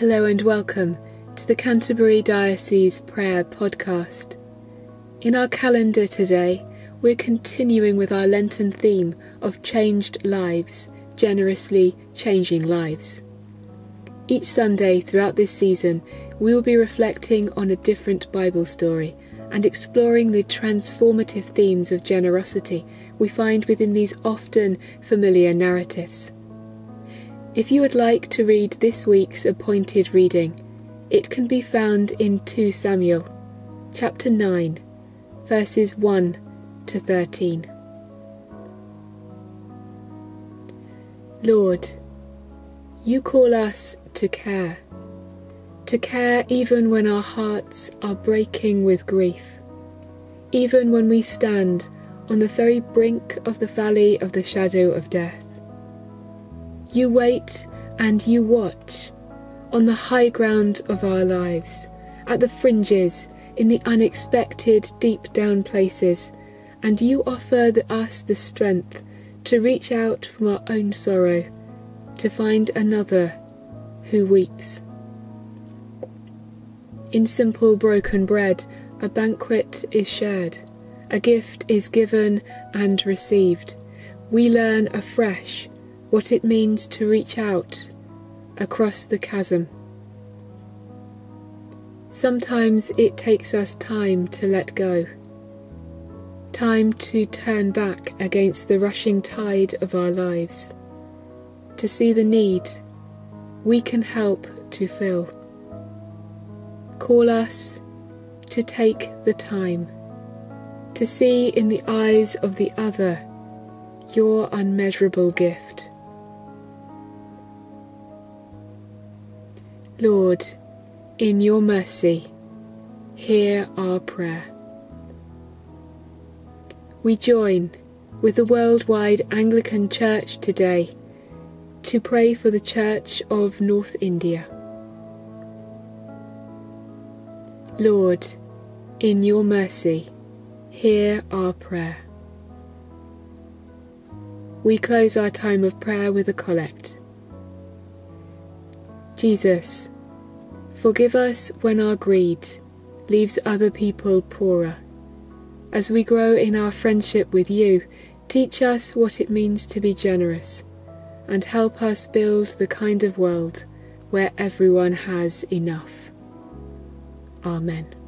Hello and welcome to the Canterbury Diocese Prayer Podcast. In our calendar today, we're continuing with our Lenten theme of changed lives, generously changing lives. Each Sunday throughout this season, we will be reflecting on a different Bible story and exploring the transformative themes of generosity we find within these often familiar narratives. If you would like to read this week's appointed reading, it can be found in 2 Samuel, chapter 9, verses 1 to 13. Lord, you call us to care, to care even when our hearts are breaking with grief, even when we stand on the very brink of the valley of the shadow of death. You wait and you watch on the high ground of our lives, at the fringes, in the unexpected deep down places, and you offer the, us the strength to reach out from our own sorrow, to find another who weeps. In simple broken bread, a banquet is shared, a gift is given and received. We learn afresh what it means to reach out across the chasm. Sometimes it takes us time to let go, time to turn back against the rushing tide of our lives, to see the need we can help to fill. Call us to take the time to see in the eyes of the other your unmeasurable gift. Lord, in your mercy, hear our prayer. We join with the worldwide Anglican Church today to pray for the Church of North India. Lord, in your mercy, hear our prayer. We close our time of prayer with a collect. Jesus, forgive us when our greed leaves other people poorer. As we grow in our friendship with you, teach us what it means to be generous and help us build the kind of world where everyone has enough. Amen.